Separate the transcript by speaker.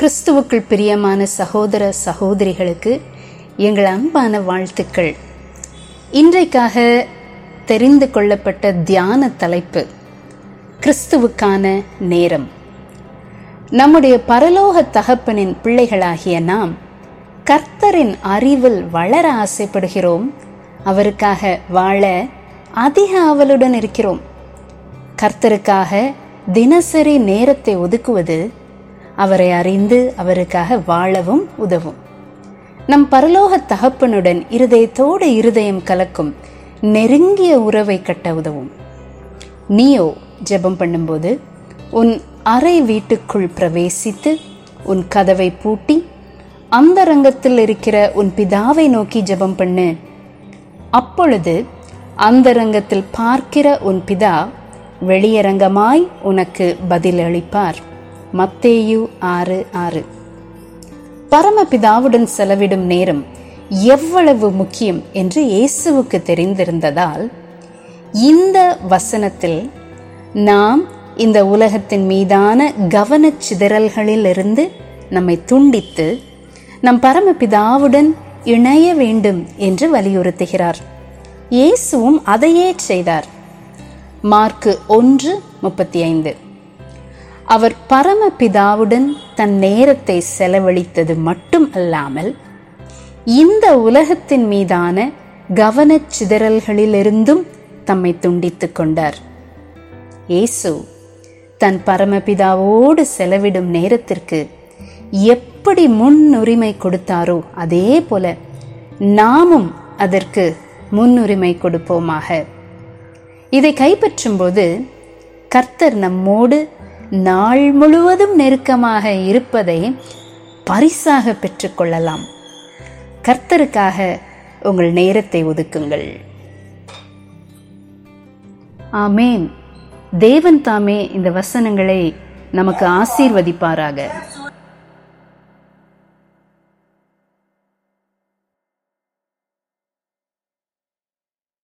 Speaker 1: கிறிஸ்துவுக்குள் பிரியமான சகோதர சகோதரிகளுக்கு எங்கள் அன்பான வாழ்த்துக்கள். இன்றைக்காக தெரிந்து கொள்ளப்பட்ட தியான தலைப்பு கிறிஸ்துவுக்கான நேரம். நம்முடைய பரலோக தகப்பனின் பிள்ளைகளாகிய நாம் கர்த்தரின் அறிவில் வளர ஆசைப்படுகிறோம் அவருக்காக வாழ அதிக ஆவலுடன் இருக்கிறோம். கர்த்தருக்காக தினசரி நேரத்தை ஒதுக்குவது அவரை அறிந்து அவருக்காக வாழவும் உதவும். நம் பரலோக தகப்பனுடன் இருதயத்தோடு இருதயம் கலக்கும் நெருங்கிய உறவை கட்ட உதவும். நீயோ ஜெபம் பண்ணும்போது உன் அறை வீட்டுக்குள் பிரவேசித்து உன் கதவை பூட்டி அந்த ரங்கத்தில் இருக்கிற உன் பிதாவை நோக்கி ஜெபம் பண்ணு. அப்பொழுது அந்த ரங்கத்தில் பார்க்கிற உன் பிதா வெளியரங்கமாய் உனக்கு பதிலளிப்பார். மத்தேயு ஆறு ஆறு. பரமபிதாவுடன் செலவிடும் நேரம் எவ்வளவு முக்கியம் என்று இயேசுவுக்கு தெரிந்திருந்ததால் இந்த வசனத்தில் நாம் இந்த உலகத்தின் மீதான கவனச் சிதறல்களிலிருந்து நம்மை துண்டித்து நம் பரமபிதாவுடன் இணைய வேண்டும் என்று வலியுறுத்துகிறார். இயேசுவும் அதையே செய்தார். மார்க்கு ஒன்று முப்பத்தி ஐந்து. அவர் பரமபிதாவுடன் தன் நேரத்தை செலவழித்தது மட்டும் அல்லாமல் இந்த உலகத்தின் மீதான கவனச் சிதறல்களிலிருந்தும் தம்மை துண்டித்துக் கொண்டார். இயேசு தன் பரமபிதாவோடு செலவிடும் நேரத்திற்கு எப்படி முன்னுரிமை கொடுத்தாரோ அதே போல நாமும் அதற்கு முன்னுரிமை கொடுப்போமாக. இதை கைப்பற்றும் போது கர்த்தர் நம்மோடு நாள் முழுவதும் நெருக்கமாக இருப்பதை பரிசாக பெற்றுக்கொள்ளலாம். கர்த்தருக்காக உங்கள் நேரத்தை ஒதுக்குங்கள். ஆமேன். தேவன் தாமே இந்த வசனங்களை நமக்கு ஆசீர்வதிப்பாராக.